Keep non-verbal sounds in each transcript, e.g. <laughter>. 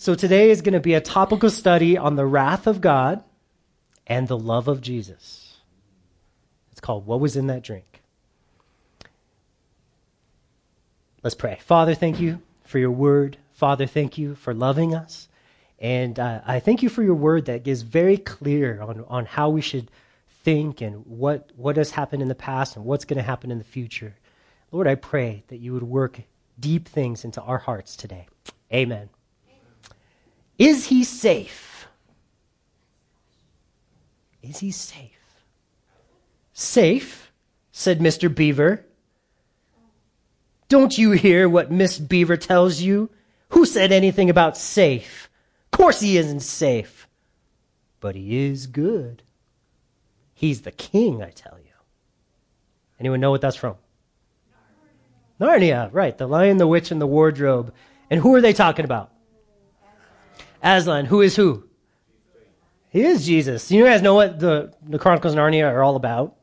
So today is going to be a topical study on the wrath of God and the love of Jesus. It's called What Was in That Drink? Let's pray. Father, thank you for your word. Father, thank you for loving us. And uh, I thank you for your word that gives very clear on, on how we should think and what, what has happened in the past and what's going to happen in the future. Lord, I pray that you would work deep things into our hearts today. Amen. Is he safe? Is he safe? Safe, said Mr. Beaver. Don't you hear what Miss Beaver tells you? Who said anything about safe? Of course he isn't safe. But he is good. He's the king, I tell you. Anyone know what that's from? Narnia, right. The Lion, the Witch, and the Wardrobe. And who are they talking about? Aslan. Who is who? He is Jesus. You guys know what the, the Chronicles of Narnia are all about?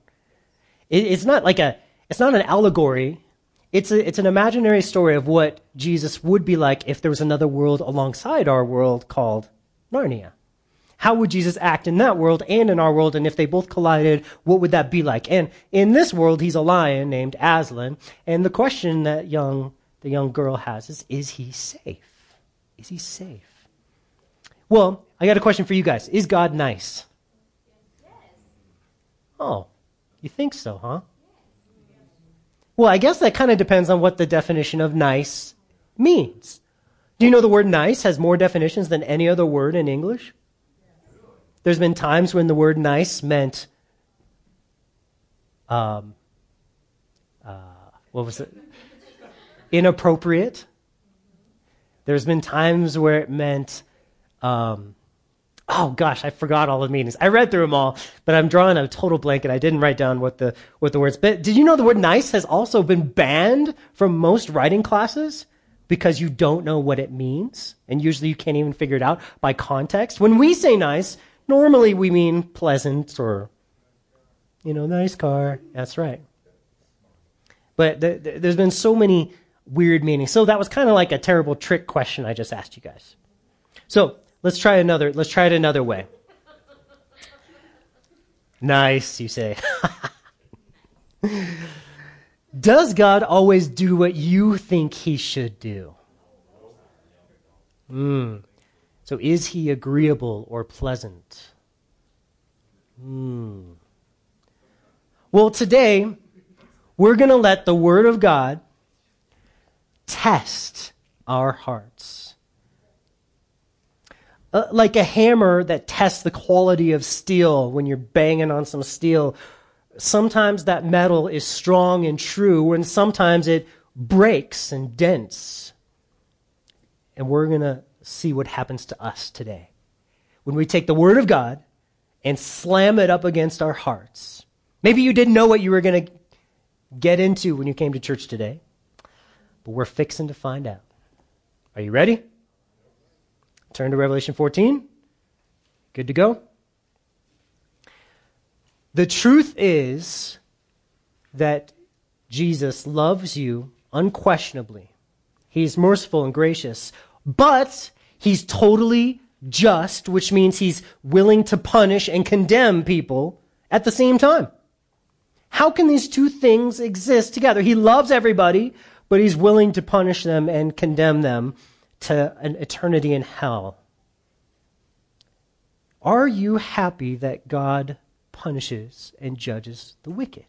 It, it's not like a, it's not an allegory. It's, a, it's an imaginary story of what Jesus would be like if there was another world alongside our world called Narnia. How would Jesus act in that world and in our world? And if they both collided, what would that be like? And in this world, he's a lion named Aslan. And the question that young, the young girl has is, is he safe? Is he safe? Well, I got a question for you guys. Is God nice? Oh, you think so, huh? Well, I guess that kind of depends on what the definition of nice means. Do you know the word nice has more definitions than any other word in English? There's been times when the word nice meant, um, uh, what was it? Inappropriate. There's been times where it meant, um, oh gosh, I forgot all the meanings. I read through them all, but I'm drawing a total blank and I didn't write down what the, what the words. But did you know the word nice has also been banned from most writing classes? Because you don't know what it means, and usually you can't even figure it out by context. When we say nice, Normally we mean pleasant or, you know, nice car. That's right. But th- th- there's been so many weird meanings. So that was kind of like a terrible trick question I just asked you guys. So let's try another. Let's try it another way. Nice, you say. <laughs> Does God always do what you think he should do? Hmm. So is he agreeable or pleasant? Hmm. Well, today, we're going to let the Word of God test our hearts. Uh, like a hammer that tests the quality of steel when you're banging on some steel. Sometimes that metal is strong and true, and sometimes it breaks and dents. And we're going to see what happens to us today. When we take the Word of God and slam it up against our hearts. Maybe you didn't know what you were going to get into when you came to church today, but we're fixing to find out. Are you ready? Turn to Revelation 14. Good to go? The truth is that Jesus loves you unquestionably. He's merciful and gracious, but He's totally just, which means he's willing to punish and condemn people at the same time. How can these two things exist together? He loves everybody, but he's willing to punish them and condemn them to an eternity in hell. Are you happy that God punishes and judges the wicked?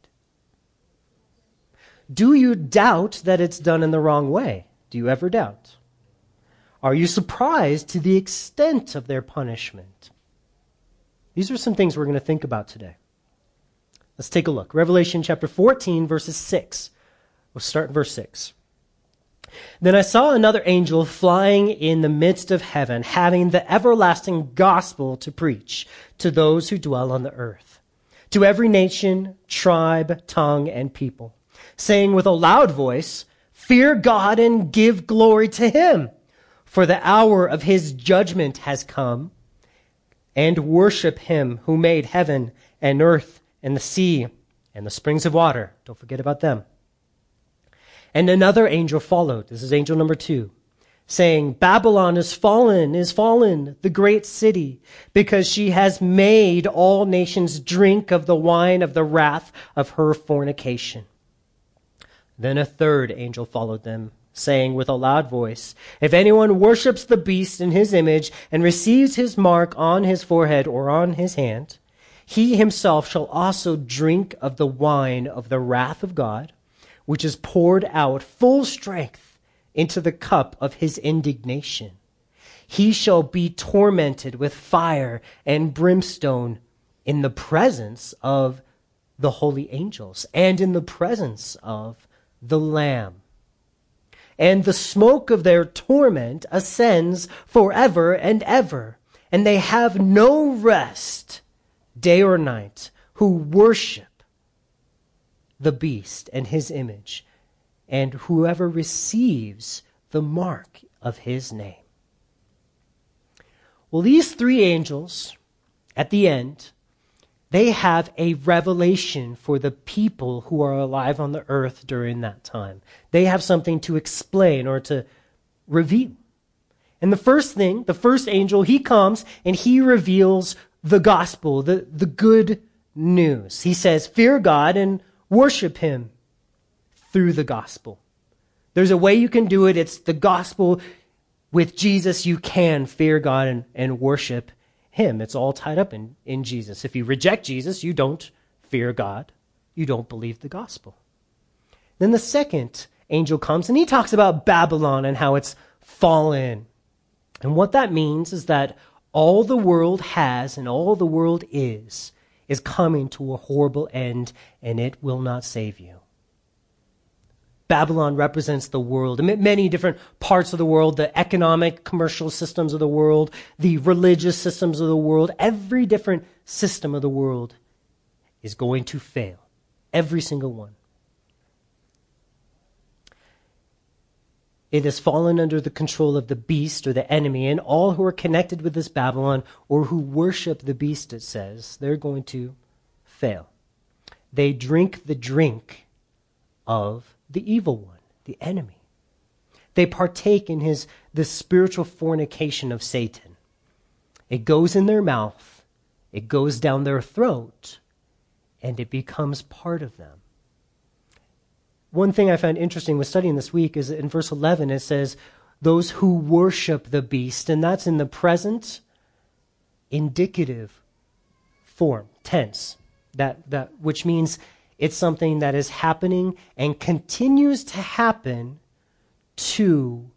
Do you doubt that it's done in the wrong way? Do you ever doubt? Are you surprised to the extent of their punishment? These are some things we're going to think about today. Let's take a look. Revelation chapter 14, verses 6. We'll start in verse 6. Then I saw another angel flying in the midst of heaven, having the everlasting gospel to preach to those who dwell on the earth, to every nation, tribe, tongue, and people, saying with a loud voice, Fear God and give glory to him for the hour of his judgment has come, and worship him who made heaven and earth and the sea and the springs of water. Don't forget about them. And another angel followed. This is angel number two, saying, Babylon is fallen, is fallen, the great city, because she has made all nations drink of the wine of the wrath of her fornication. Then a third angel followed them, saying with a loud voice, If anyone worships the beast in his image and receives his mark on his forehead or on his hand, he himself shall also drink of the wine of the wrath of God, which is poured out full strength into the cup of his indignation. He shall be tormented with fire and brimstone in the presence of the holy angels and in the presence of the Lamb. And the smoke of their torment ascends forever and ever, and they have no rest day or night who worship the beast and his image and whoever receives the mark of his name. Well, these three angels at the end, they have a revelation for the people who are alive on the earth during that time. They have something to explain or to reveal. And the first thing, the first angel, he comes and he reveals the gospel, the, the good news. He says, Fear God and worship him through the gospel. There's a way you can do it. It's the gospel. With Jesus, you can fear God and, and worship Him. It's all tied up in, in Jesus. If you reject Jesus, you don't fear God. You don't believe the gospel. Then the second angel comes and he talks about Babylon and how it's fallen. And what that means is that all the world has and all the world is is coming to a horrible end and it will not save you. Babylon represents the world, many different parts of the world, the economic, commercial systems of the world, the religious systems of the world. Every different system of the world is going to fail. Every single one. It has fallen under the control of the beast or the enemy, and all who are connected with this Babylon or who worship the beast, it says, they're going to fail. They drink the drink of the evil one, the enemy. They partake in his the spiritual fornication of Satan. It goes in their mouth, it goes down their throat, and it becomes part of them. One thing I found interesting with studying this week is in verse 11 it says, Those who worship the beast, and that's in the present indicative form, tense, that, that, which means it's something that is happening and continues to happen to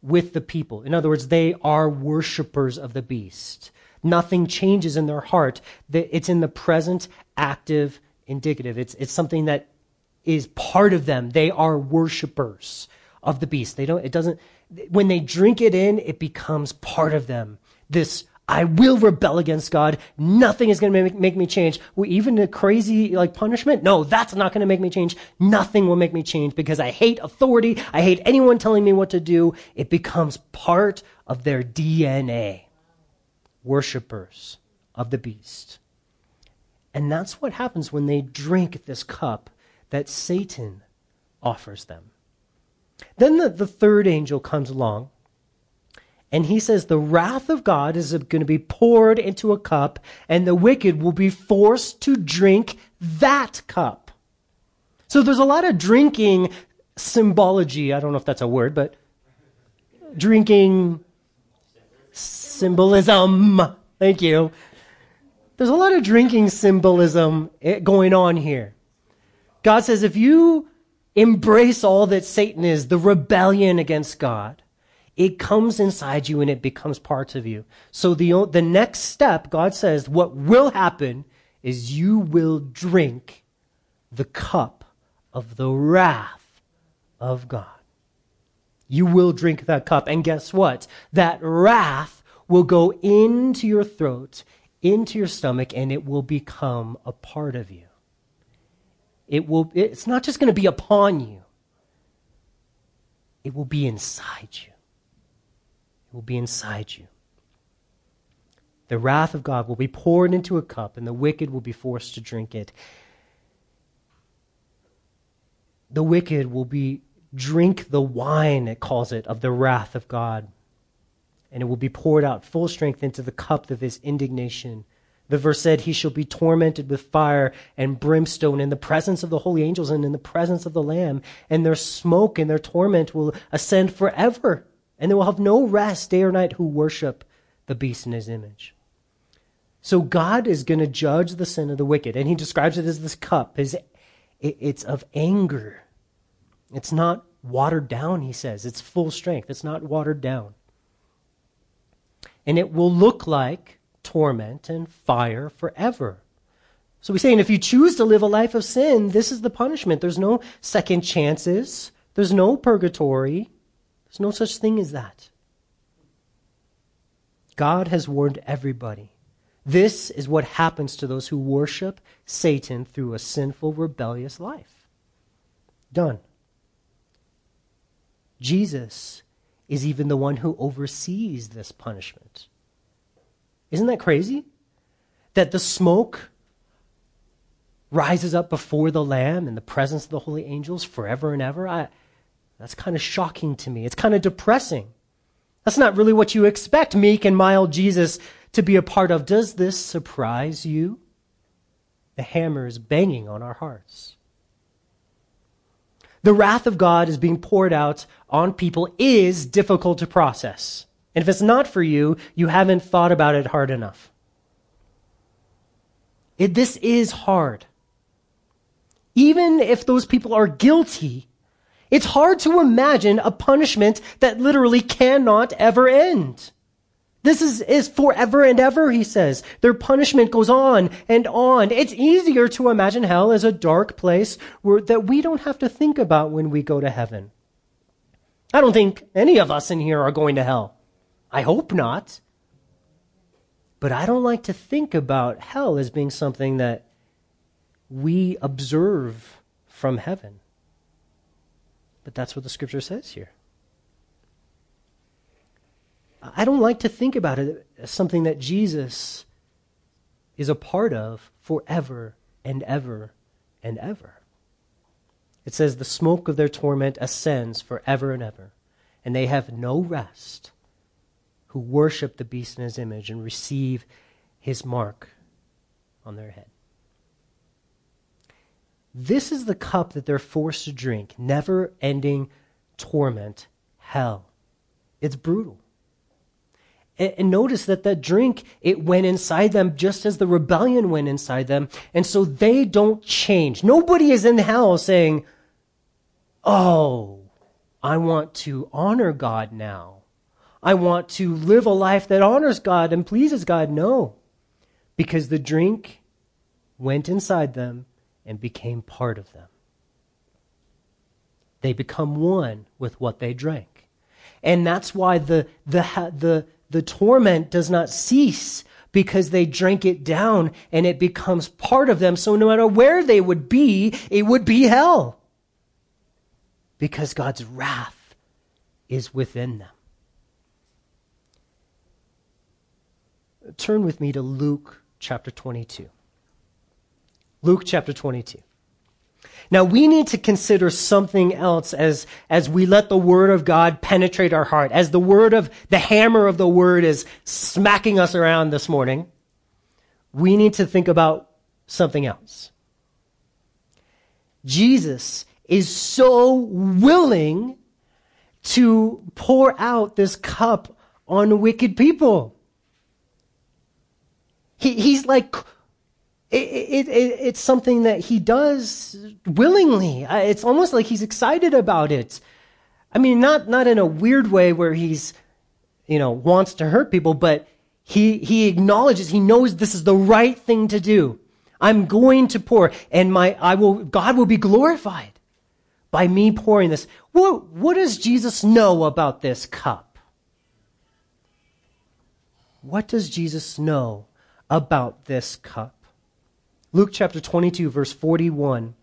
with the people. In other words, they are worshipers of the beast. Nothing changes in their heart. It's in the present, active, indicative. It's, it's something that is part of them. They are worshipers of the beast. They don't, it doesn't, when they drink it in, it becomes part of them. This I will rebel against God. Nothing is going to make, make me change. Well, even a crazy like punishment? No, that's not going to make me change. Nothing will make me change because I hate authority. I hate anyone telling me what to do. It becomes part of their DNA. Worshippers of the beast. And that's what happens when they drink this cup that Satan offers them. Then the, the third angel comes along and he says the wrath of God is going to be poured into a cup, and the wicked will be forced to drink that cup. So there's a lot of drinking symbology. I don't know if that's a word, but drinking symbolism. Thank you. There's a lot of drinking symbolism eh, going on here. God says if you embrace all that Satan is, the rebellion against God, it comes inside you and it becomes parts of you. So the, the next step, God says, what will happen is you will drink the cup of the wrath of God. You will drink that cup. And guess what? That wrath will go into your throat, into your stomach, and it will become a part of you. It will, it's not just going to be upon you. It will be inside you. It will be inside you. The wrath of God will be poured into a cup, and the wicked will be forced to drink it. The wicked will be drink the wine, it calls it, of the wrath of God. And it will be poured out full strength into the cup of his indignation. The verse said, He shall be tormented with fire and brimstone in the presence of the holy angels and in the presence of the Lamb. And their smoke and their torment will ascend forever. And they will have no rest day or night who worship the beast in his image. So God is going to judge the sin of the wicked. And he describes it as this cup. It's of anger. It's not watered down, he says. It's full strength. It's not watered down. And it will look like torment and fire forever. So we're saying if you choose to live a life of sin, this is the punishment. There's no second chances. There's no purgatory. There's no such thing as that. God has warned everybody. This is what happens to those who worship Satan through a sinful, rebellious life. Done. Jesus is even the one who oversees this punishment. Isn't that crazy? That the smoke rises up before the Lamb in the presence of the holy angels forever and ever. I, that's kind of shocking to me. It's kind of depressing. That's not really what you expect meek and mild Jesus to be a part of. Does this surprise you? The hammer is banging on our hearts. The wrath of God is being poured out on people is difficult to process. And if it's not for you, you haven't thought about it hard enough. It, this is hard. Even if those people are guilty, it's hard to imagine a punishment that literally cannot ever end. This is, is forever and ever, he says. Their punishment goes on and on. It's easier to imagine hell as a dark place where, that we don't have to think about when we go to heaven. I don't think any of us in here are going to hell. I hope not. But I don't like to think about hell as being something that we observe from heaven. But that's what the scripture says here. I don't like to think about it as something that Jesus is a part of forever and ever and ever. It says, The smoke of their torment ascends forever and ever, and they have no rest who worship the beast in his image and receive his mark on their head. This is the cup that they're forced to drink never ending torment, hell. It's brutal. And, notice that that drink, it went inside them just as the rebellion went inside them. And so they don't change. Nobody is in hell saying, Oh, I want to honor God now. I want to live a life that honors God and pleases God. No, because the drink went inside them and became part of them. They become one with what they drank. And that's why the, the, the, the torment does not cease because they drink it down and it becomes part of them. So no matter where they would be, it would be hell. Because God's wrath is within them. Turn with me to Luke chapter 22. Luke chapter 22. Now we need to consider something else as, as we let the word of God penetrate our heart, as the word of, the hammer of the word is smacking us around this morning. We need to think about something else. Jesus is so willing to pour out this cup on wicked people. He, he's like it, it, it, it's something that he does willingly. It's almost like he's excited about it. I mean, not, not in a weird way where he's, you know, wants to hurt people, but he, he acknowledges, he knows this is the right thing to do. I'm going to pour and my, I will, God will be glorified by me pouring this. What, what does Jesus know about this cup? What does Jesus know about this cup? Luke chapter 22, verse 41.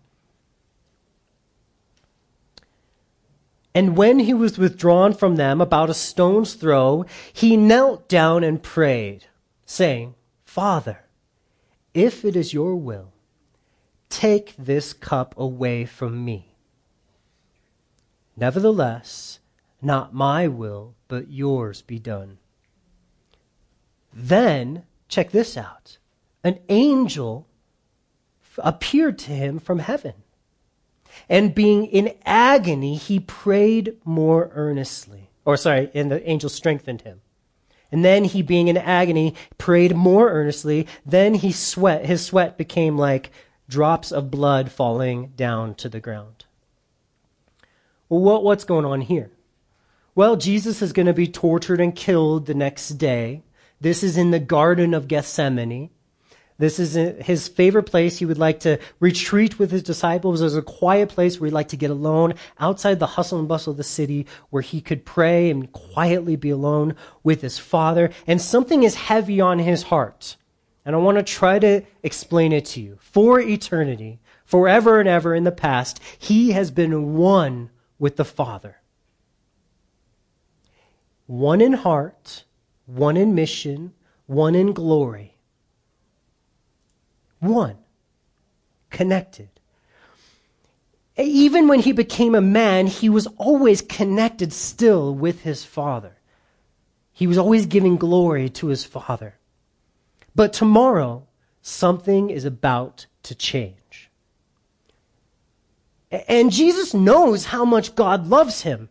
And when he was withdrawn from them about a stone's throw, he knelt down and prayed, saying, Father, if it is your will, take this cup away from me. Nevertheless, not my will, but yours be done. Then, check this out an angel appeared to him from heaven. And being in agony, he prayed more earnestly. Or, sorry, and the angel strengthened him. And then he, being in agony, prayed more earnestly. Then he sweat, his sweat became like drops of blood falling down to the ground. Well, what, what's going on here? Well, Jesus is going to be tortured and killed the next day. This is in the Garden of Gethsemane. This is uh, his favorite place. He would like to retreat with his disciples. There's a quiet place where he'd like to get alone outside the hustle and bustle of the city where he could pray and quietly be alone with his father. And something is heavy on his heart. And I want to try to explain it to you. For eternity, forever and ever in the past, he has been one with the Father. One in heart, one in mission, one in glory. One. Connected. Even when he became a man, he was always connected still with his Father. He was always giving glory to his Father. But tomorrow, something is about to change. And Jesus knows how much God loves him.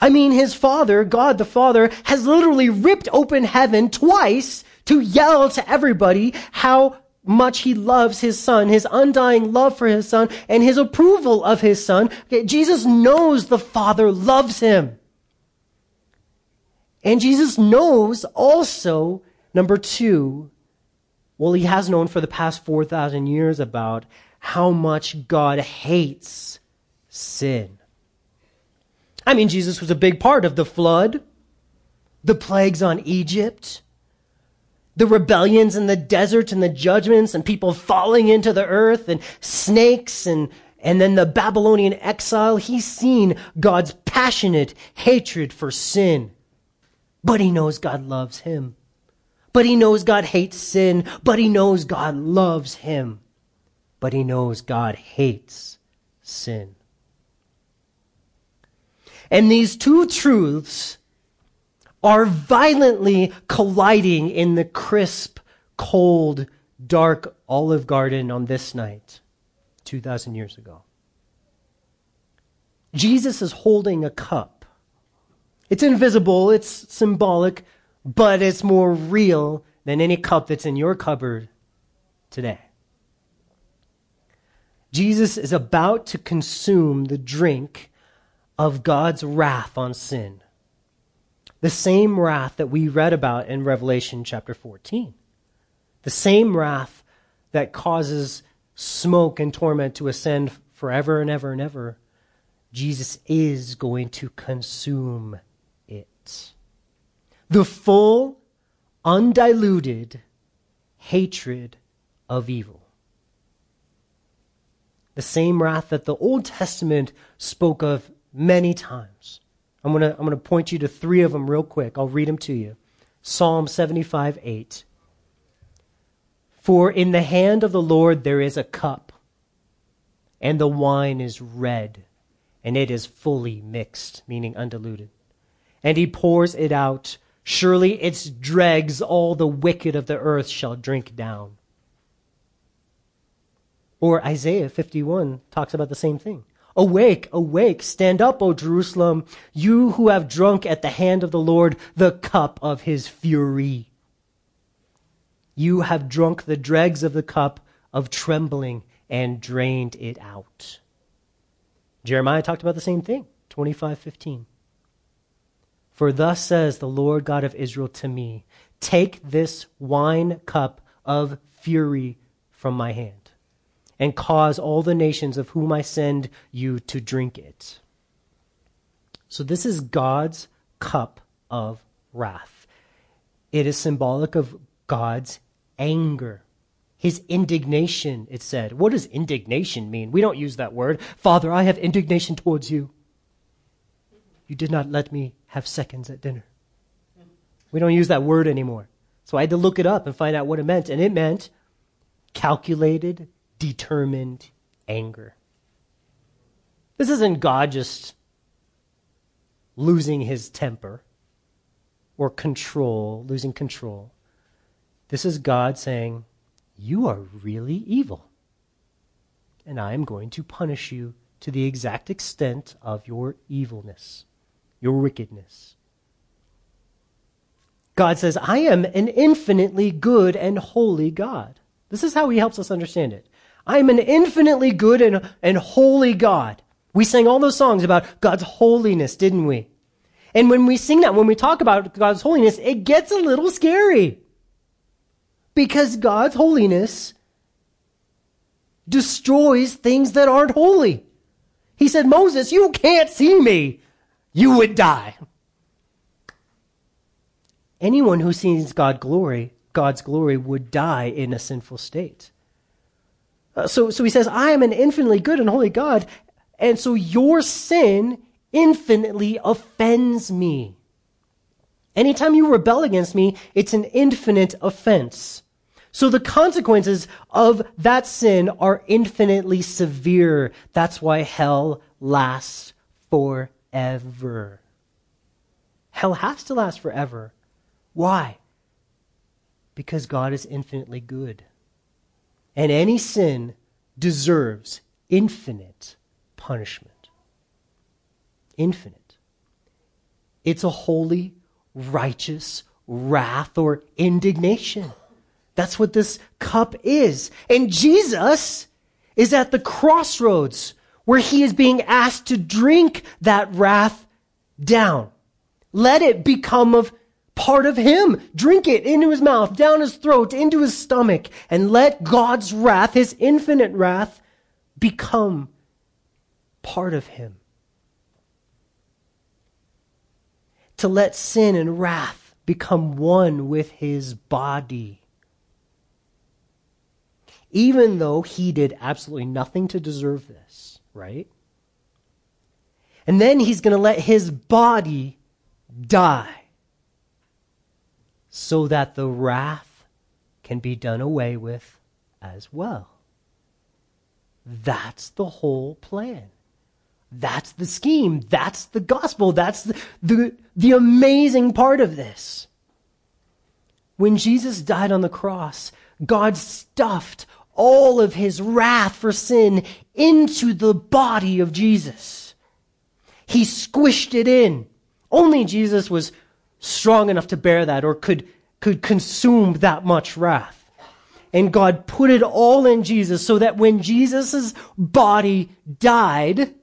I mean, his father, God the Father, has literally ripped open heaven twice to yell to everybody how much he loves his son, his undying love for his son, and his approval of his son. Jesus knows the Father loves him. And Jesus knows also Number two, well, he has known for the past 4,000 years about how much God hates sin. I mean, Jesus was a big part of the flood, the plagues on Egypt, the rebellions in the desert and the judgments and people falling into the earth and snakes and, and then the Babylonian exile. He's seen God's passionate hatred for sin, but he knows God loves him. But he knows God hates sin. But he knows God loves him. But he knows God hates sin. And these two truths are violently colliding in the crisp, cold, dark Olive Garden on this night, 2,000 years ago. Jesus is holding a cup. It's invisible, it's symbolic, but it's more real than any cup that's in your cupboard today. Jesus is about to consume the drink of God's wrath on sin. The same wrath that we read about in Revelation chapter 14. The same wrath that causes smoke and torment to ascend forever and ever and ever. Jesus is going to consume it the full, undiluted hatred of evil. The same wrath that the Old Testament spoke of many times. I'm going to I'm going to point you to three of them real quick. I'll read them to you. Psalm 75 8. For in the hand of the Lord there is a cup, and the wine is red, and it is fully mixed, meaning undiluted. And he pours it out Surely its dregs all the wicked of the earth shall drink down. Or Isaiah 51 talks about the same thing. Awake, awake, stand up, O Jerusalem, you who have drunk at the hand of the Lord the cup of his fury. You have drunk the dregs of the cup of trembling and drained it out. Jeremiah talked about the same thing, 25:15. For thus says the Lord God of Israel to me Take this wine cup of fury from my hand, and cause all the nations of whom I send you to drink it. So, this is God's cup of wrath. It is symbolic of God's anger, his indignation, it said. What does indignation mean? We don't use that word. Father, I have indignation towards you. You did not let me have seconds at dinner. We don't use that word anymore. So I had to look it up and find out what it meant. And it meant calculated, determined anger. This isn't God just losing his temper or control, losing control. This is God saying, You are really evil. And I am going to punish you to the exact extent of your evilness, your wickedness. God says, I am an infinitely good and holy God. This is how he helps us understand it. I am an infinitely good and, and holy God. We sang all those songs about God's holiness, didn't we? And when we sing that, when we talk about God's holiness, it gets a little scary. Because God's holiness destroys things that aren't holy. He said, Moses, you can't see me. You would die. Anyone who sees God glory, God's glory would die in a sinful state. Uh, so, so he says, I am an infinitely good and holy God, and so your sin infinitely offends me. Anytime you rebel against me, it's an infinite offense. So the consequences of that sin are infinitely severe. That's why hell lasts forever. Hell has to last forever. Why? Because God is infinitely good. And any sin deserves infinite punishment. Infinite. It's a holy, righteous wrath or indignation. That's what this cup is. And Jesus is at the crossroads where he is being asked to drink that wrath down. Let it become of part of him. Drink it into his mouth, down his throat, into his stomach, and let God's wrath, his infinite wrath, become part of him. To let sin and wrath become one with his body. Even though he did absolutely nothing to deserve this, right? And then he's going to let his body die so that the wrath can be done away with as well. That's the whole plan. That's the scheme. That's the gospel. That's the, the, the, amazing part of this. When Jesus died on the cross, God stuffed all of his wrath for sin into the body of Jesus. He squished it in. Only Jesus was strong enough to bear that or could, could consume that much wrath. And God put it all in Jesus so that when Jesus' body died,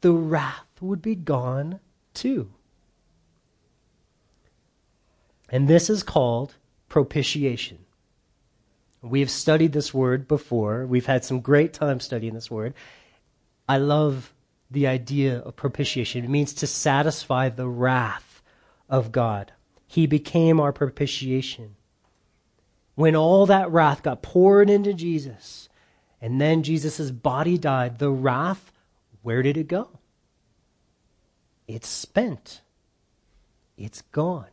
the wrath would be gone too. And this is called propitiation. We have studied this word before. We've had some great time studying this word. I love the idea of propitiation. It means to satisfy the wrath of God. He became our propitiation. When all that wrath got poured into Jesus, and then Jesus' body died, the wrath, where did it go? It's spent. It's gone.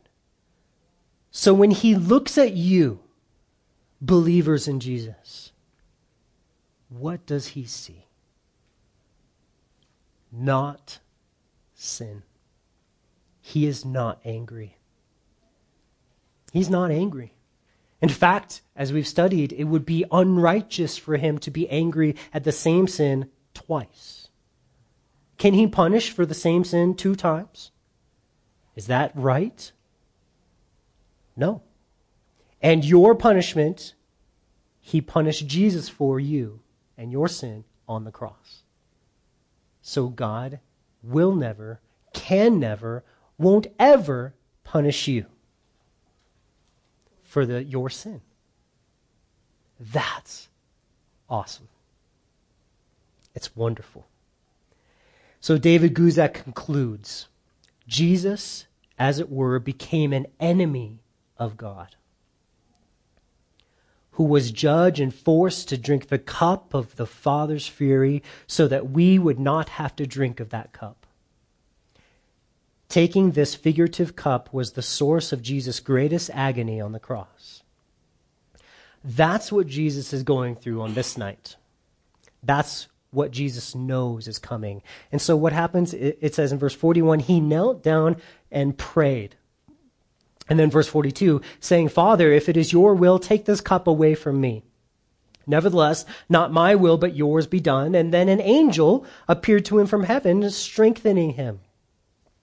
So when he looks at you, believers in Jesus, what does he see? Not sin. He is not angry. He's not angry. In fact, as we've studied, it would be unrighteous for him to be angry at the same sin twice. Can he punish for the same sin two times? Is that right? No. And your punishment, he punished Jesus for you and your sin on the cross. So God will never, can never won't ever punish you for the, your sin. That's awesome. It's wonderful. So David Guzik concludes Jesus, as it were, became an enemy of God, who was judged and forced to drink the cup of the Father's fury so that we would not have to drink of that cup. Taking this figurative cup was the source of Jesus' greatest agony on the cross. That's what Jesus is going through on this night. That's what Jesus knows is coming. And so what happens, it, says in verse 41, he knelt down and prayed. And then verse 42, saying, Father, if it is your will, take this cup away from me. Nevertheless, not my will, but yours be done. And then an angel appeared to him from heaven, strengthening him.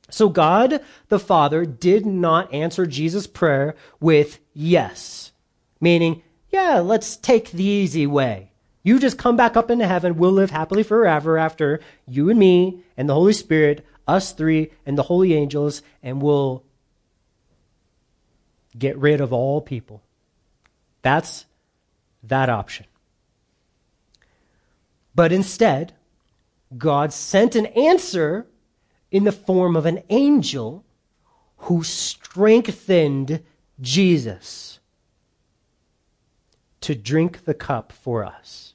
So God the Father did not answer Jesus' prayer with yes, meaning, yeah, let's take the easy way. You just come back up into heaven. We'll live happily forever after you and me and the Holy Spirit, us three and the holy angels, and we'll get rid of all people. That's that option. But instead, God sent an answer in the form of an angel who strengthened Jesus to drink the cup for us.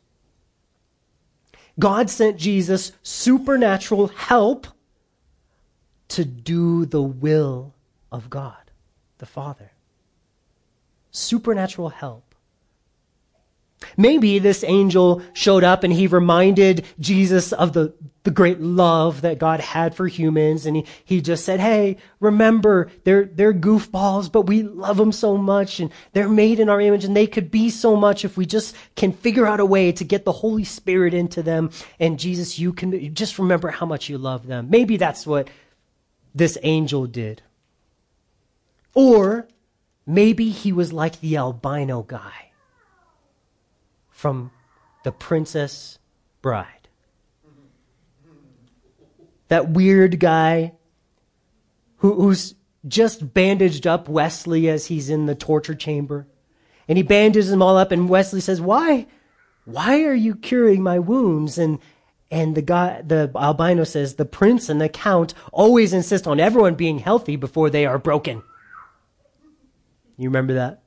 God sent Jesus supernatural help to do the will of God, the Father supernatural help. Maybe this angel showed up and he reminded Jesus of the, the great love that God had for humans. And he, he just said, Hey, remember, they're, they're goofballs, but we love them so much and they're made in our image and they could be so much if we just can figure out a way to get the Holy Spirit into them. And Jesus, you can just remember how much you love them. Maybe that's what this angel did. Or Maybe he was like the albino guy from The Princess Bride. That weird guy who, who's just bandaged up Westley as he's in the torture chamber. And he bandages them all up, and Westley says, Why? Why are you curing my wounds? And and the guy, the albino says, the prince and the count always insist on everyone being healthy before they are broken. You remember that?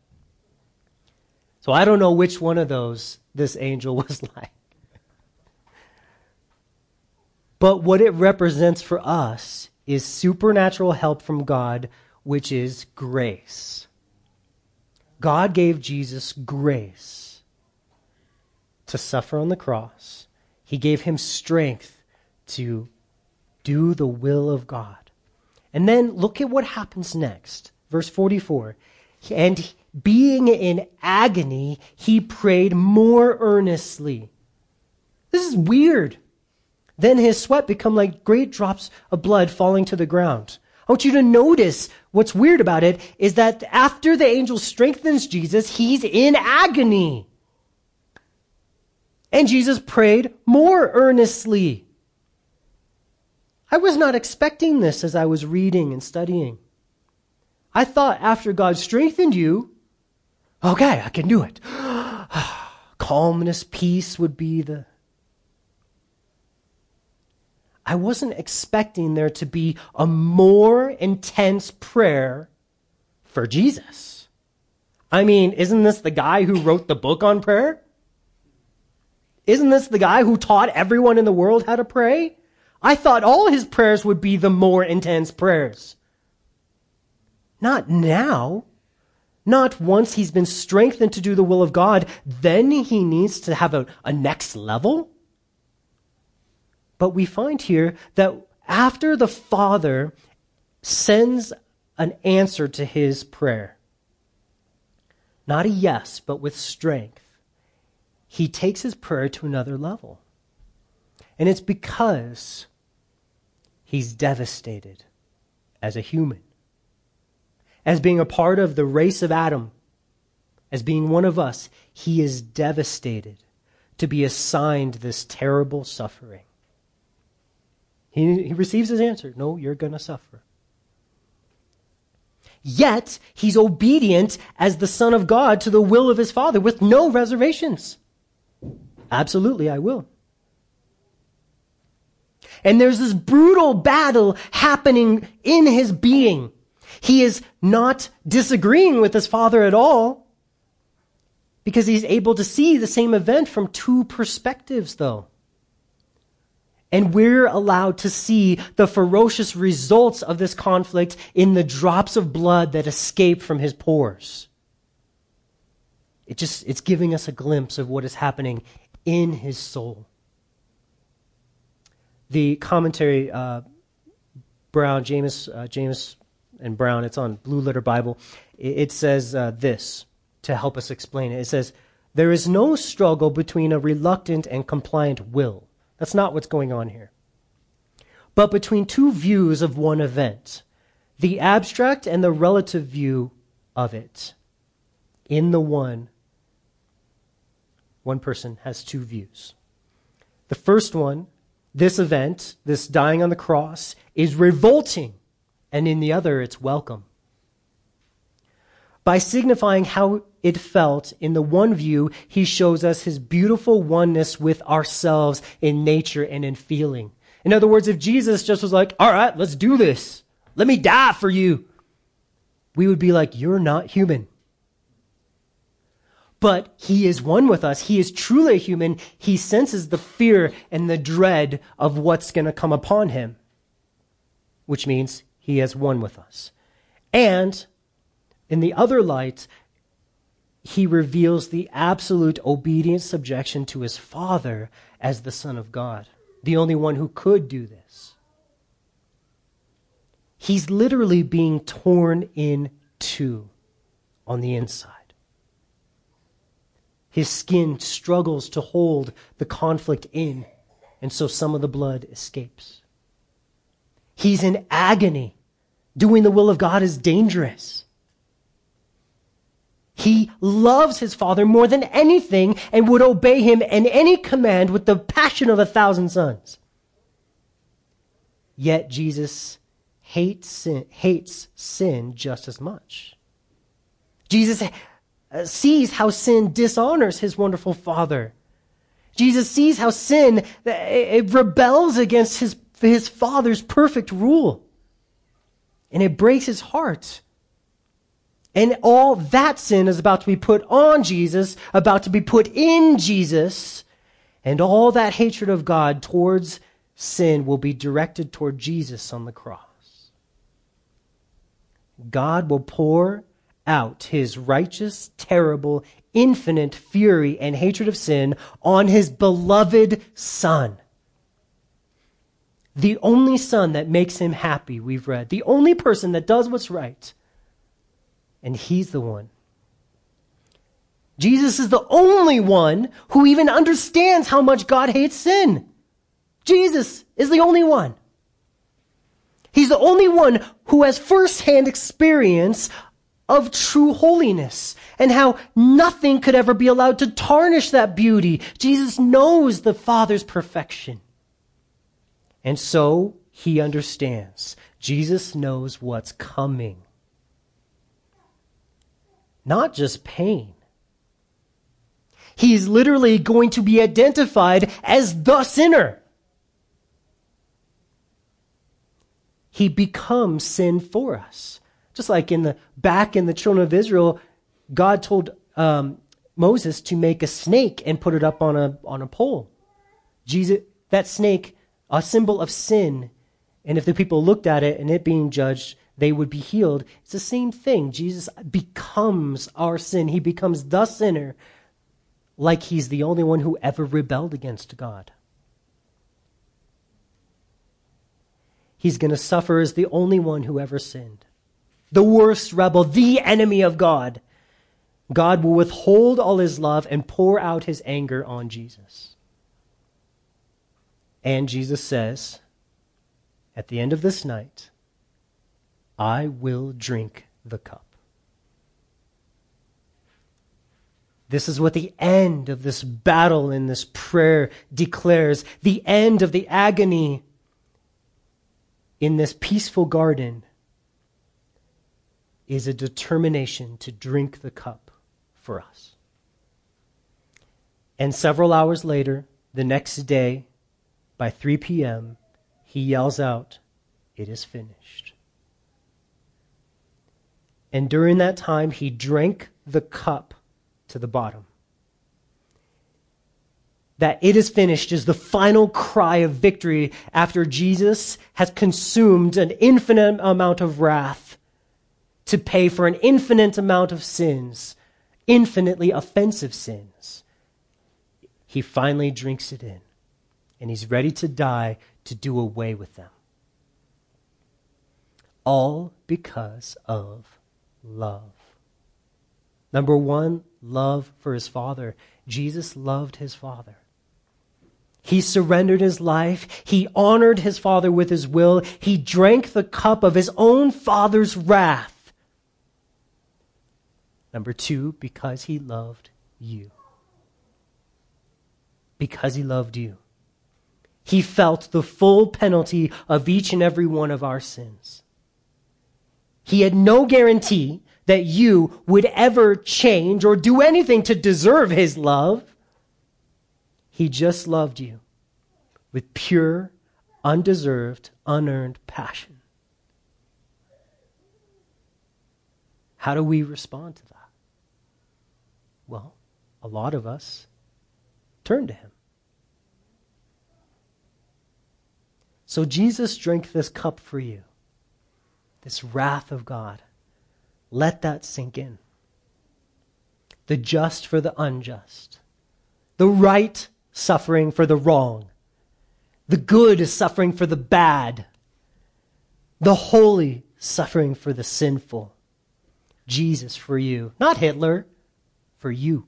So I don't know which one of those this angel <laughs> was like. But what it represents for us is supernatural help from God, which is grace. God gave Jesus grace to suffer on the cross. He gave him strength to do the will of God. And then look at what happens next. Verse 44 and being in agony, he prayed more earnestly. This is weird. Then his sweat become like great drops of blood falling to the ground. I want you to notice what's weird about it is that after the angel strengthens Jesus, he's in agony. And Jesus prayed more earnestly. I was not expecting this as I was reading and studying. I thought after God strengthened you, okay, I can do it. <sighs> Calmness, peace would be the. I wasn't expecting there to be a more intense prayer for Jesus. I mean, isn't this the guy who wrote the book on prayer? Isn't this the guy who taught everyone in the world how to pray? I thought all his prayers would be the more intense prayers. Not now. Not once he's been strengthened to do the will of God, then he needs to have a, a next level. But we find here that after the Father sends an answer to his prayer, not a yes, but with strength, he takes his prayer to another level. And it's because he's devastated as a human as being a part of the race of Adam, as being one of us, he is devastated to be assigned this terrible suffering. He, he receives his answer No, you're going to suffer. Yet, he's obedient as the Son of God to the will of his Father with no reservations. Absolutely, I will. And there's this brutal battle happening in his being he is not disagreeing with his father at all because he's able to see the same event from two perspectives, though. And we're allowed to see the ferocious results of this conflict in the drops of blood that escape from his pores. It just, it's giving us a glimpse of what is happening in his soul. the commentary, uh, Brown, James, uh, James and Brown, it's on Blue Letter Bible. It, it says uh, this to help us explain it. It says, There is no struggle between a reluctant and compliant will. That's not what's going on here. But between two views of one event, the abstract and the relative view of it. In the one, one person has two views. The first one, this event, this dying on the cross, is revolting, and in the other, it's welcome. By signifying how it felt in the one view, he shows us his beautiful oneness with ourselves in nature and in feeling. In other words, if Jesus just was like, all right, let's do this. Let me die for you. We would be like, you're not human. But he is one with us. He is truly human. He senses the fear and the dread of what's going to come upon him, which means he has one with us. And in the other light, he reveals the absolute obedient subjection to his Father as the Son of God, the only one who could do this. He's literally being torn in two on the inside. His skin struggles to hold the conflict in, and so some of the blood escapes. He's in agony. Doing the will of God is dangerous. He loves his father more than anything and would obey him in any command with the passion of a thousand sons. Yet Jesus hates sin, hates sin just as much. Jesus uh, sees how sin dishonors his wonderful father. Jesus sees how sin uh, it rebels against his, his father's perfect rule. And it breaks his heart. And all that sin is about to be put on Jesus, about to be put in Jesus. And all that hatred of God towards sin will be directed toward Jesus on the cross. God will pour out his righteous, terrible, infinite fury and hatred of sin on his beloved Son. The only Son that makes him happy, we've read. The only person that does what's right and he's the one. Jesus is the only one who even understands how much God hates sin. Jesus is the only one. He's the only one who has firsthand experience of true holiness and how nothing could ever be allowed to tarnish that beauty. Jesus knows the Father's perfection. And so he understands. Jesus knows what's coming not just pain. He's literally going to be identified as the sinner. He becomes sin for us. Just like in the back in the children of Israel, God told um, Moses to make a snake and put it up on a on a pole. Jesus, that snake, a symbol of sin, and if the people looked at it and it being judged, they would be healed. It's the same thing. Jesus becomes our sin. He becomes the sinner like he's the only one who ever rebelled against God. He's going to suffer as the only one who ever sinned. The worst rebel, the enemy of God. God will withhold all his love and pour out his anger on Jesus. And Jesus says, at the end of this night, I will drink the cup. This is what the end of this battle in this prayer declares the end of the agony in this peaceful garden is a determination to drink the cup for us. And several hours later, the next day, by 3 p.m., he yells out, It is finished. And during that time, he drank the cup to the bottom. That it is finished is the final cry of victory after Jesus has consumed an infinite amount of wrath to pay for an infinite amount of sins, infinitely offensive sins. He finally drinks it in, and he's ready to die to do away with them. All because of love. Number one, love for his Father. Jesus loved his Father. He surrendered his life. He honored his Father with his will. He drank the cup of his own Father's wrath. Number two, because he loved you. Because he loved you. He felt the full penalty of each and every one of our sins. He had no guarantee that you would ever change or do anything to deserve his love. He just loved you with pure, undeserved, unearned passion. How do we respond to that? Well, a lot of us turn to him. So Jesus drank this cup for you, this wrath of God. Let that sink in. The just for the unjust, the right suffering for the wrong, the good suffering for the bad, the holy suffering for the sinful. Jesus for you, not Hitler, for you.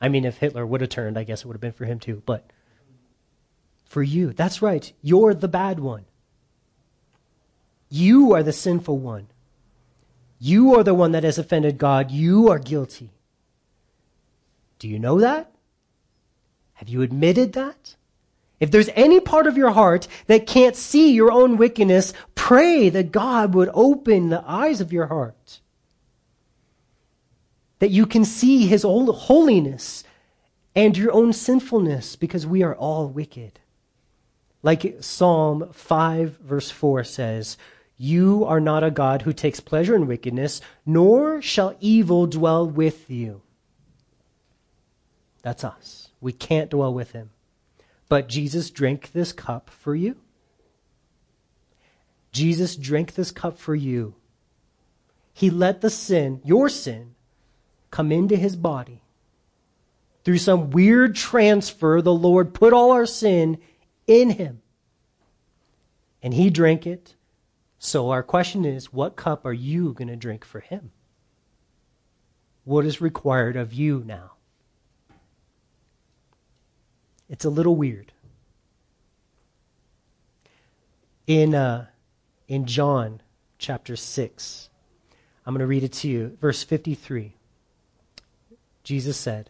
I mean, if Hitler would have turned, I guess it would have been for him too, but for you. That's right. You're the bad one. You are the sinful one. You are the one that has offended God. You are guilty. Do you know that? Have you admitted that? If there's any part of your heart that can't see your own wickedness, pray that God would open the eyes of your heart. That you can see his holiness and your own sinfulness because we are all wicked. Like Psalm 5, verse 4 says, You are not a God who takes pleasure in wickedness, nor shall evil dwell with you. That's us. We can't dwell with him. But Jesus drank this cup for you. Jesus drank this cup for you. He let the sin, your sin, come into his body. Through some weird transfer, the Lord put all our sin in him. And he drank it. So our question is what cup are you going to drink for him? What is required of you now? It's a little weird. In, uh, in John chapter 6, I'm going to read it to you, verse 53. Jesus said,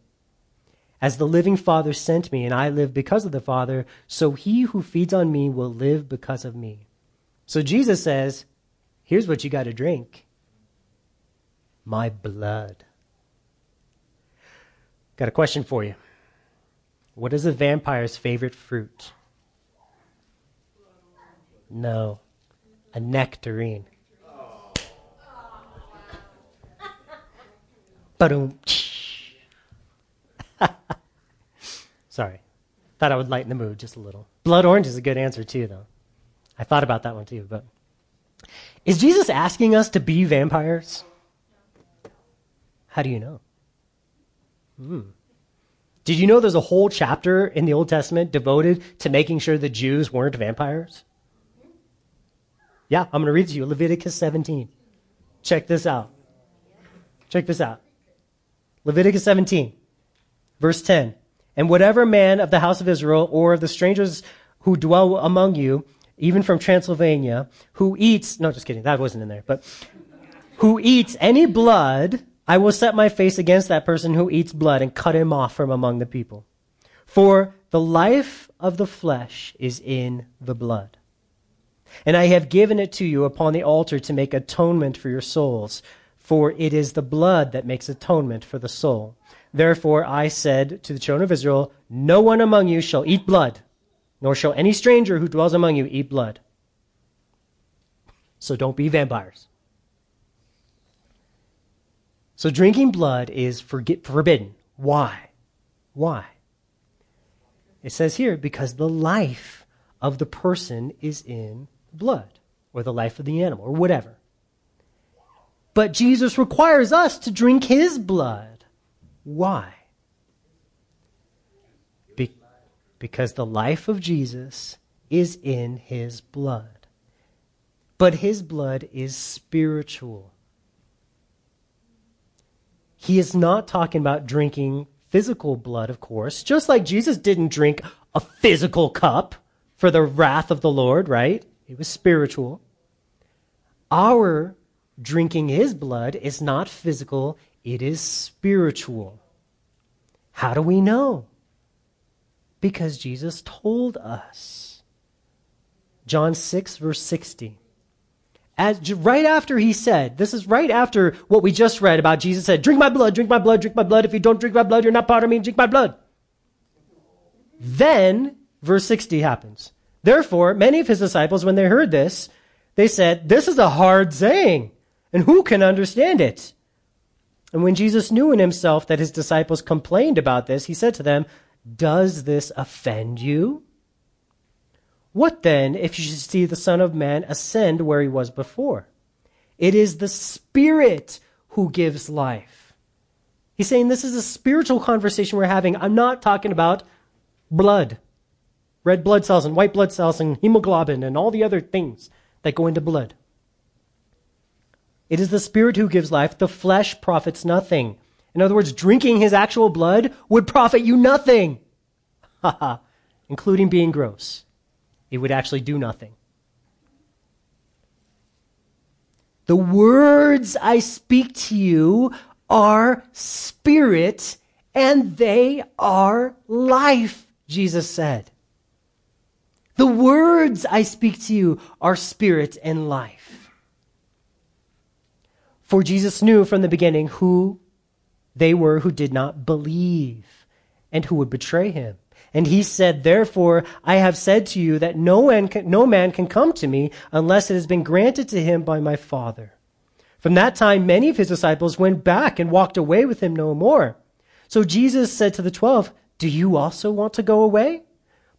As the living Father sent me, and I live because of the Father, so he who feeds on me will live because of me. So Jesus says, here's what you got to drink my blood. Got a question for you. What is a vampire's favorite fruit? No, a nectarine. Oh. Ba-dum. Sorry. Thought I would lighten the mood just a little. Blood orange is a good answer, too, though. I thought about that one, too. But is Jesus asking us to be vampires? How do you know? Hmm. Did you know there's a whole chapter in the Old Testament devoted to making sure the Jews weren't vampires? Yeah, I'm going to read to you Leviticus 17. Check this out. Check this out. Leviticus 17, verse 10. And whatever man of the house of Israel or of the strangers who dwell among you, even from Transylvania, who eats, no, just kidding, that wasn't in there, but who eats any blood, I will set my face against that person who eats blood and cut him off from among the people. For the life of the flesh is in the blood. And I have given it to you upon the altar to make atonement for your souls, for it is the blood that makes atonement for the soul. Therefore I said to the children of Israel, No one among you shall eat blood. nor shall any stranger who dwells among you eat blood. So don't be vampires. So drinking blood is forbidden. Why? Why? It says here, because the life of the person is in blood, or the life of the animal, or whatever. But Jesus requires us to drink his blood. Why? Be- because the life of Jesus is in his blood. But his blood is spiritual. He is not talking about drinking physical blood, of course, just like Jesus didn't drink a physical cup for the wrath of the Lord, right? It was spiritual. Our drinking his blood is not physical, it is spiritual. How do we know? Because Jesus told us. John 6, verse 60. As, right after he said, this is right after what we just read about Jesus said, drink my blood, drink my blood, drink my blood. If you don't drink my blood, you're not part of me, drink my blood. Then, verse 60 happens. Therefore, many of his disciples, when they heard this, they said, this is a hard saying. And who can understand it? And when Jesus knew in himself that his disciples complained about this, he said to them, Does this offend you? What then if you should see the Son of Man ascend where he was before? It is the Spirit who gives life. He's saying this is a spiritual conversation we're having. I'm not talking about blood, red blood cells and white blood cells and hemoglobin and all the other things that go into blood. It is the Spirit who gives life. The flesh profits nothing. In other words, drinking his actual blood would profit you nothing. Including being gross. It would actually do nothing. The words I speak to you are spirit and they are life, Jesus said. The words I speak to you are spirit and life. For Jesus knew from the beginning who they were who did not believe and who would betray him. And he said, Therefore, I have said to you that no man, can, no man can come to me unless it has been granted to him by my Father. From that time, many of his disciples went back and walked away with him no more. So Jesus said to the twelve, Do you also want to go away?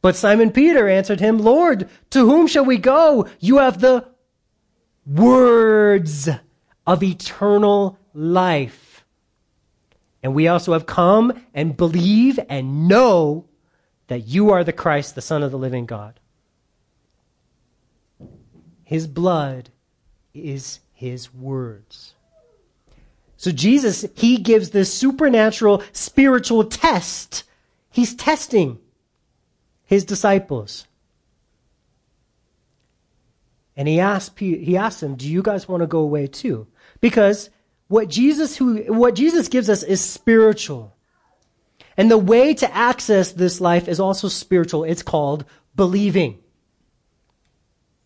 But Simon Peter answered him, Lord, to whom shall we go? You have the words of eternal life. And we also have come and believe and know that you are the Christ, the Son of the living God. His blood is his words. So Jesus, he gives this supernatural spiritual test. He's testing his disciples. And he asked, he asked them, do you guys want to go away too? Because what Jesus, who, what Jesus gives us is spiritual. And the way to access this life is also spiritual. It's called believing.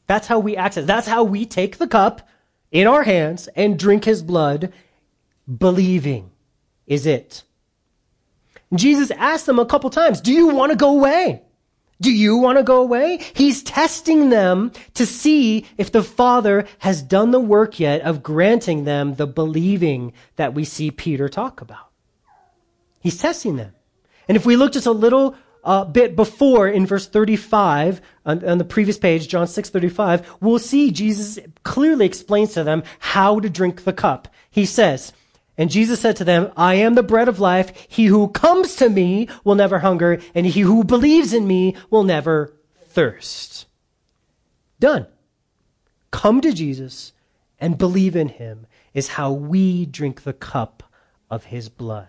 That's how we access. That's how we take the cup in our hands and drink his blood. Believing is it. Jesus asked them a couple times, do you want to go away? Do you want to go away? He's testing them to see if the Father has done the work yet of granting them the believing that we see Peter talk about. He's testing them. And if we look just a little uh, bit before in verse 35 on, on the previous page, John 6 35, we'll see Jesus clearly explains to them how to drink the cup. He says, and Jesus said to them, I am the bread of life. He who comes to me will never hunger, and he who believes in me will never thirst. Done. Come to Jesus and believe in him is how we drink the cup of his blood.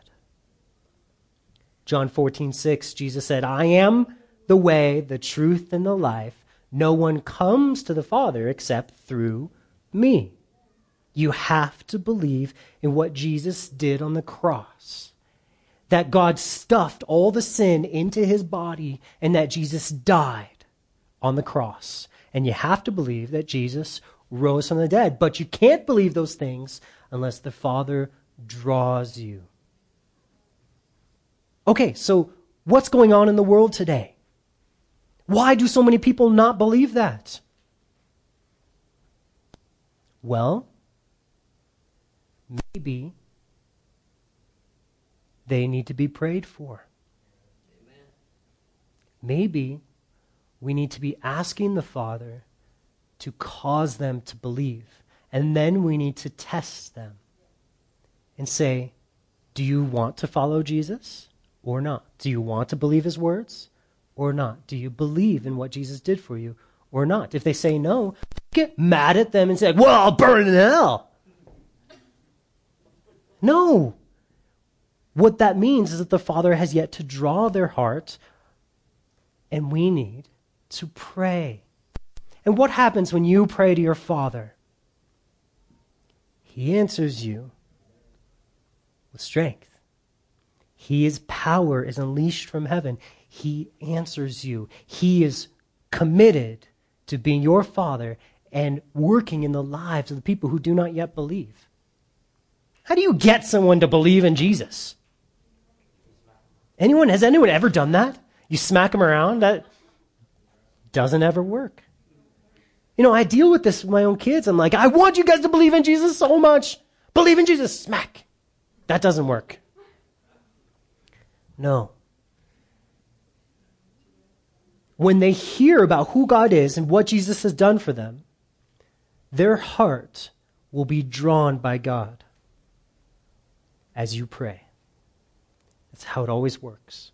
John 14, 6, Jesus said, I am the way, the truth, and the life. No one comes to the Father except through me. You have to believe in what Jesus did on the cross. That God stuffed all the sin into his body and that Jesus died on the cross. And you have to believe that Jesus rose from the dead. But you can't believe those things unless the Father draws you. Okay, so what's going on in the world today? Why do so many people not believe that? Well, maybe they need to be prayed for. Maybe we need to be asking the Father to cause them to believe. And then we need to test them and say, Do you want to follow Jesus or not? Do you want to believe his words or not? Do you believe in what Jesus did for you or not? If they say no, get mad at them and say, Well, I'll burn in hell. No. What that means is that the Father has yet to draw their heart, and we need to pray. And what happens when you pray to your Father? He answers you with strength. His power is unleashed from heaven. He answers you. He is committed to being your Father and working in the lives of the people who do not yet believe. How do you get someone to believe in Jesus? Anyone has anyone ever done that? You smack them around? That doesn't ever work. You know, I deal with this with my own kids. I'm like, I want you guys to believe in Jesus so much. Believe in Jesus. Smack. That doesn't work. No. When they hear about who God is and what Jesus has done for them, their heart will be drawn by God as you pray. That's how it always works.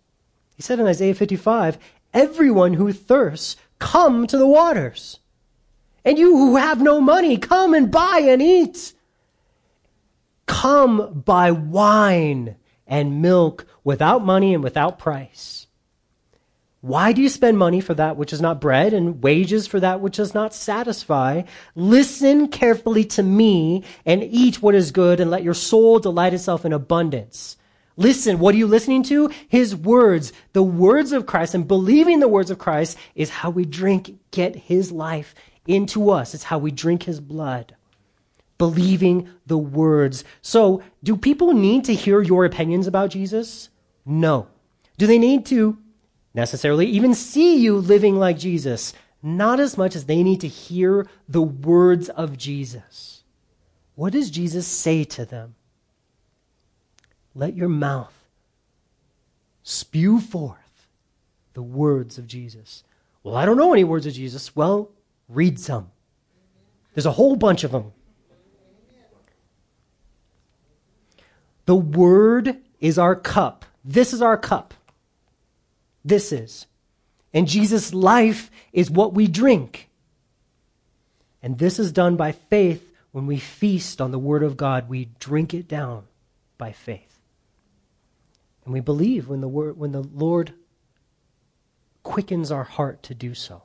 He said in Isaiah 55 Everyone who thirsts, come to the waters. And you who have no money, come and buy and eat. Come buy wine and milk without money and without price. Why do you spend money for that which is not bread and wages for that which does not satisfy? Listen carefully to me and eat what is good and let your soul delight itself in abundance. Listen, what are you listening to? His words, the words of Christ, and believing the words of Christ is how we drink, get his life into us. It's how we drink his blood. Believing the words. So, do people need to hear your opinions about Jesus? No. Do they need to necessarily even see you living like Jesus? Not as much as they need to hear the words of Jesus. What does Jesus say to them? Let your mouth spew forth the words of Jesus. Well, I don't know any words of Jesus. Well, read some. There's a whole bunch of them. The word is our cup. This is our cup. This is. And Jesus' life is what we drink. And this is done by faith when we feast on the word of God. We drink it down by faith. And we believe when the, word, when the Lord quickens our heart to do so.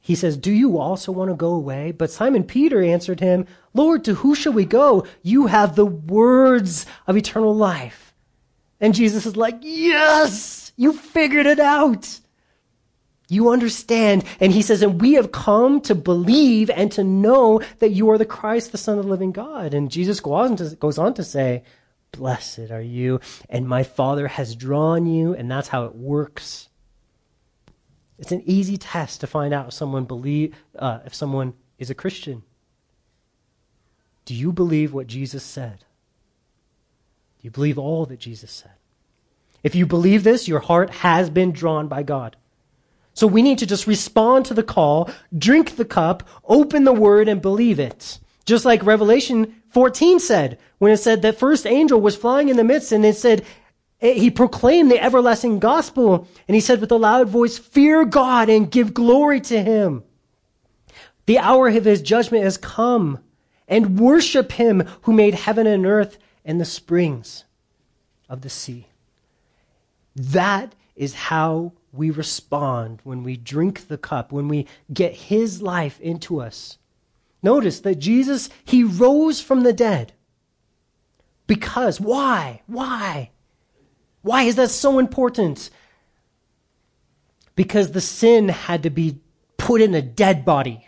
He says, Do you also want to go away? But Simon Peter answered him, Lord, to who shall we go? You have the words of eternal life. And Jesus is like, Yes, you figured it out. You understand. And he says, And we have come to believe and to know that you are the Christ, the Son of the living God. And Jesus goes on to, say, Blessed are you, and my Father has drawn you, and that's how it works. It's an easy test to find out if someone believe uh, if someone is a Christian. Do you believe what Jesus said? Do you believe all that Jesus said? If you believe this, your heart has been drawn by God. So we need to just respond to the call, drink the cup, open the word, and believe it. Just like Revelation 14 said, when it said that first angel was flying in the midst and it said, eh, he proclaimed the everlasting gospel and he said with a loud voice, fear God and give glory to him. The hour of his judgment has come and worship him who made heaven and earth and the springs of the sea. That is how we respond when we drink the cup, when we get his life into us. Notice that Jesus, he rose from the dead. Because, why? Why? Why is that so important? Because the sin had to be put in a dead body.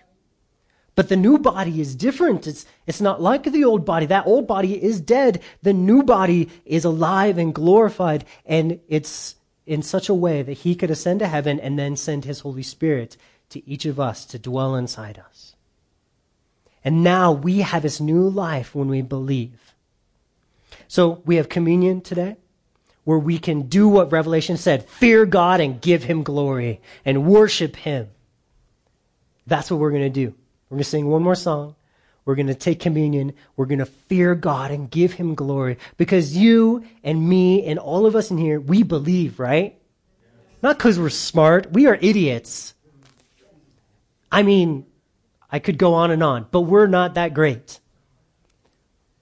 But the new body is different. It's, it's not like the old body. That old body is dead. The new body is alive and glorified, and it's, in such a way that he could ascend to heaven and then send his Holy Spirit to each of us to dwell inside us. And now we have this new life when we believe. So we have communion today where we can do what Revelation said fear God and give him glory and worship him. That's what we're going to do. We're going to sing one more song. We're going to take communion. We're going to fear God and give him glory because you and me and all of us in here, we believe, right? Not because we're smart. We are idiots. I mean, I could go on and on, but we're not that great.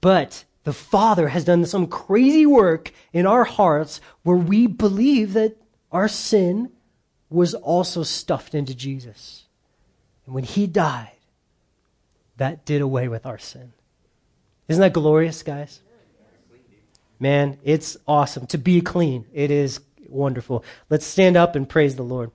But the Father has done some crazy work in our hearts where we believe that our sin was also stuffed into Jesus. And when He died, that did away with our sin. Isn't that glorious, guys? Man, it's awesome to be clean. It is wonderful. Let's stand up and praise the Lord.